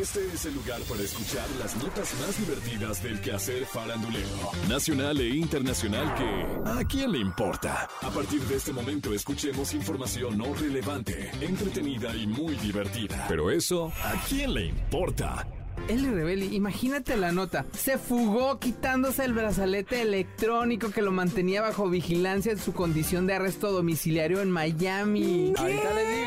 Este es el lugar para escuchar las notas más divertidas del quehacer farandulero, nacional e internacional que ¿a quién le importa? A partir de este momento escuchemos información no relevante, entretenida y muy divertida. Pero eso, ¿a quién le importa? Eli Rebelli, imagínate la nota. Se fugó quitándose el brazalete electrónico que lo mantenía bajo vigilancia en su condición de arresto domiciliario en Miami. Ahorita les digo.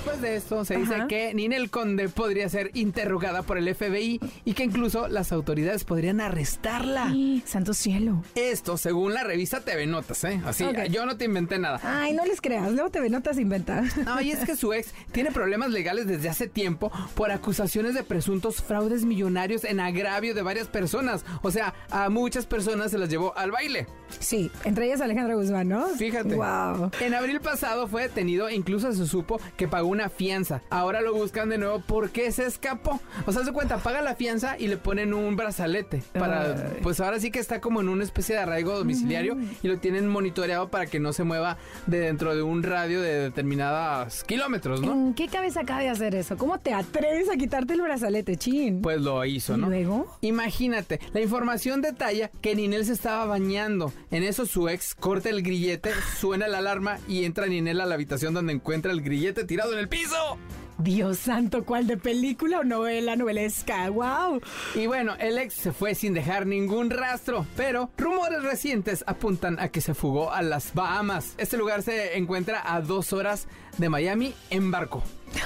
Después de esto, se dice que Ninel Conde podría ser interrogada por el FBI y que incluso las autoridades podrían arrestarla. Ay, Santo cielo. Esto según la revista TV Notas, ¿eh? Así, Ok. yo no te inventé nada. Ay, no les creas, luego te notas inventar. No, y es que su ex tiene problemas legales desde hace tiempo por acusaciones de presuntos fraudes millonarios en agravio de varias personas. O sea, a muchas personas se las llevó al baile. Sí, entre ellas Alejandra Guzmán, ¿no? Fíjate. Wow. En abril pasado fue detenido incluso se supo que pagó una fianza. Ahora lo buscan de nuevo porque se escapó. O sea, se cuenta, paga la fianza y le ponen un brazalete. Para, Ay. pues ahora sí que está como en una especie de arraigo domiciliario y lo tienen monitoreado para que no se mueva de dentro de un radio de determinados kilómetros, ¿no? ¿En qué cabeza cabe hacer eso? ¿Cómo te atreves a quitarte el brazalete, chin? Pues lo hizo, ¿Y ¿no? luego? Imagínate, la información detalla que Ninel se estaba bañando. En eso su ex corta el grillete, suena la alarma y entra Ninel a la habitación donde encuentra el grillete tirado en el piso. Dios santo, ¿cuál de película o novela novelesca? ¡Wow! Y bueno, el ex se fue sin dejar ningún rastro, pero rumores recientes apuntan a que se fugó a las Bahamas. Este lugar se encuentra a dos horas de Miami en barco.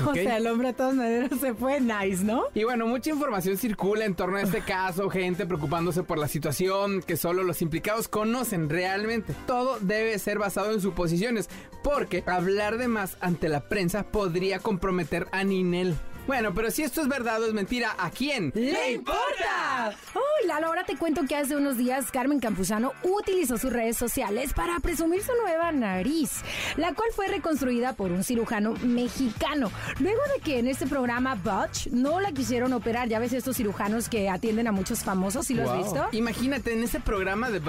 O sea, el hombre de todas maneras se fue nice, ¿no? Y bueno, mucha información circula en torno a este caso, gente preocupándose por la situación que solo los implicados conocen realmente. Todo debe ser basado en suposiciones, porque hablar de más ante la prensa podría comprometer a Ninel. Bueno, pero si esto es verdad o es mentira, ¿a quién? ¡Le importa! Uy, Lalo, ahora te cuento que hace unos días Carmen Campuzano utilizó sus redes sociales para presumir su nueva nariz, la cual fue reconstruida por un cirujano mexicano. Luego de que en este programa Butch no la quisieron operar, ya ves estos cirujanos que atienden a muchos famosos, ¿sí lo has visto? Imagínate en ese programa de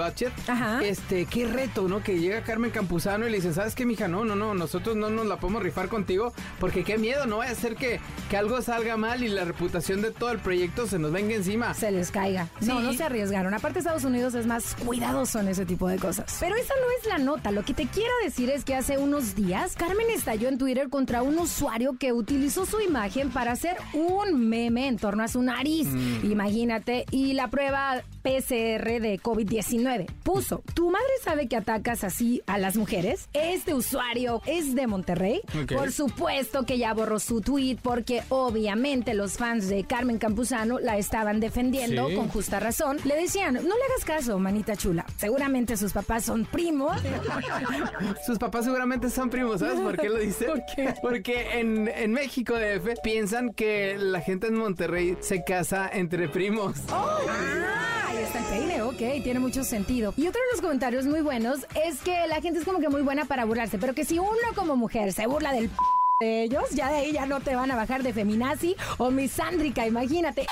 Ajá. este, qué reto, ¿no? Que llega Carmen Campuzano y le dice, ¿sabes qué, mija? No, no, no, nosotros no nos la podemos rifar contigo porque qué miedo, no vaya a ser que, que algo salga mal y la reputación de todo el proyecto se nos venga encima. Se les caiga. No, Sí. no se arriesgaron. Aparte, Estados Unidos es más cuidadoso en ese tipo de cosas. Pero esa no es la nota. Lo que te quiero decir es que hace unos días, Carmen estalló en Twitter contra un usuario que utilizó su imagen para hacer un meme en torno a su nariz. Imagínate. Y la prueba PCR de COVID-19 puso: ¿Tu madre sabe que atacas así a las mujeres? Este usuario es de Monterrey. Por supuesto que ya borró su tweet porque obviamente los fans de Carmen Campuzano la estaban defendiendo Sí. con justa razón. Le decían, no le hagas caso, manita chula. Seguramente sus papás son primos. Sus papás seguramente son primos, ¿sabes por qué lo dice? ¿Por qué? Porque en, en México DF piensan que la gente en Monterrey se casa entre primos. Está el peine, ok, tiene mucho sentido. Y otro de los comentarios muy buenos es que la gente es como que muy buena para burlarse, pero que si uno como mujer se burla del p de ellos, ya de ahí ya no te van a bajar de feminazi o misándrica, imagínate.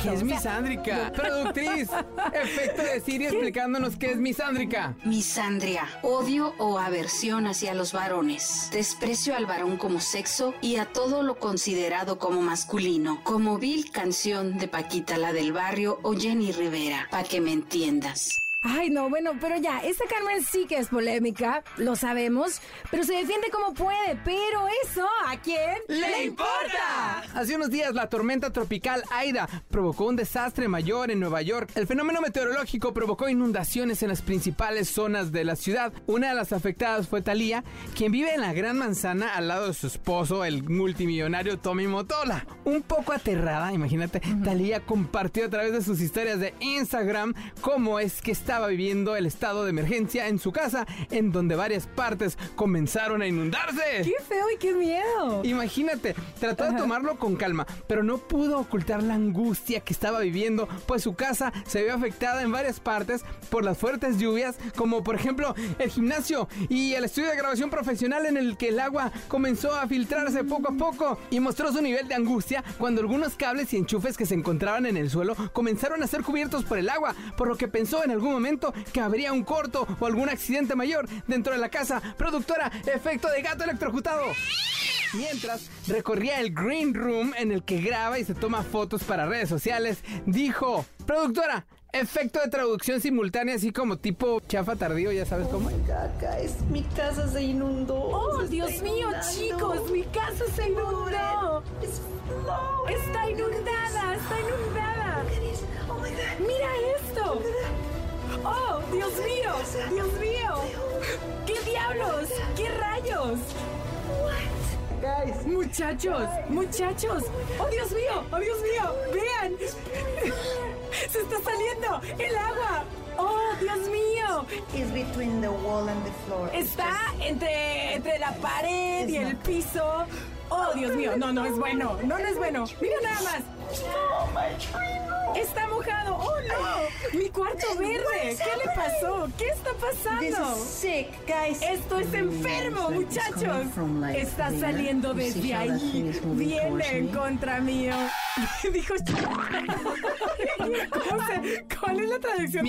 ¿Qué es misándrica? Productriz, efecto de Siri explicándonos qué es misándrica. Misandria, odio o aversión hacia los varones, desprecio al varón como sexo y a todo lo considerado como masculino, como vil canción de Paquita la del barrio o Jenny Rivera, pa' que me entiendas. Ay, no, bueno, pero ya, esta Carmen sí que es polémica, lo sabemos, pero se defiende como puede, pero eso, ¿a quién ¡Le importa! Hace unos días la tormenta tropical Aida provocó un desastre mayor en Nueva York. El fenómeno meteorológico provocó inundaciones en las principales zonas de la ciudad. Una de las afectadas fue Thalía, quien vive en la Gran Manzana al lado de su esposo, el multimillonario Tommy Motola. Un poco aterrada, imagínate, Thalía compartió a través de sus historias de Instagram cómo es que estaba viviendo el estado de emergencia en su casa, en donde varias partes comenzaron a inundarse. ¡Qué feo y qué miedo! Imagínate, trató de tomarlo con calma, pero no pudo ocultar la angustia que estaba viviendo, pues su casa se vio afectada en varias partes por las fuertes lluvias, como por ejemplo el gimnasio y el estudio de grabación profesional en el que el agua comenzó a filtrarse poco a poco y mostró su nivel de angustia cuando algunos cables y enchufes que se encontraban en el suelo comenzaron a ser cubiertos por el agua, por lo que pensó en algún momento que habría un corto o algún accidente mayor dentro de la casa. Productora, efecto de gato electrocutado. Mientras recorría el green room en el que graba y se toma fotos para redes sociales, dijo, productora, efecto de traducción simultánea, así como tipo chafa tardío, ya sabes cómo. guys, mi casa se inundó. Oh, Dios mío, chicos, mi casa se inundó. Está inundada, está inundada. Mira esto. Oh, Dios mío, Dios mío. ¿Qué diablos? ¿Qué rayos? Guys, Muchachos, muchachos. Oh, Dios mío, oh, Dios mío. Vean. Se está saliendo el agua. Oh, Dios mío. it's between the wall and the floor. Está entre, entre la pared y el piso. Oh, Dios mío. No, no es bueno. No, no es bueno. Mira nada más. Está mojado. Oh, no. Mi cuarto verde. ¿Qué le pasó? ¿Qué está This pasando? is sick, guys. Esto es enfermo, muchachos. Está saliendo desde ahí. Viene en contra mío. Dijo. ¿Cómo se- ¿Cuál es la traducción?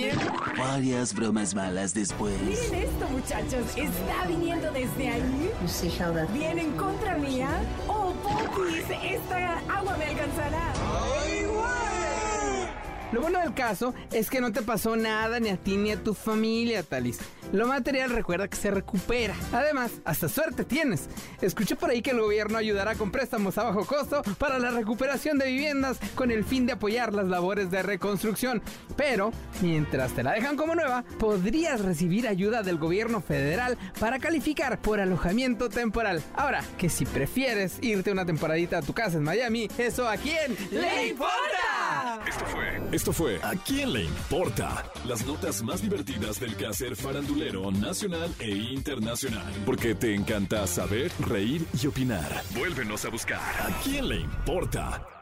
Varias bromas malas después. Miren esto, muchachos. Está viniendo desde ahí. En contra mía. Oh, Esta agua me alcanzará. Lo bueno del caso es que no te pasó nada ni a ti ni a tu familia, Talis. Lo material recuerda que se recupera. Además, hasta suerte tienes. Escuché por ahí que el gobierno ayudará con préstamos a bajo costo para la recuperación de viviendas con el fin de apoyar las labores de reconstrucción. Pero, mientras te la dejan como nueva, podrías recibir ayuda del gobierno federal para calificar por alojamiento temporal. Ahora, que si prefieres irte una temporadita a tu casa en Miami, ¿eso a quién le importa? Esto fue. Esto fue ¿A quién le importa? Las notas más divertidas del quehacer farandulero nacional e internacional. Porque te encanta saber, reír y opinar. Vuélvenos a buscar. ¿A quién le importa?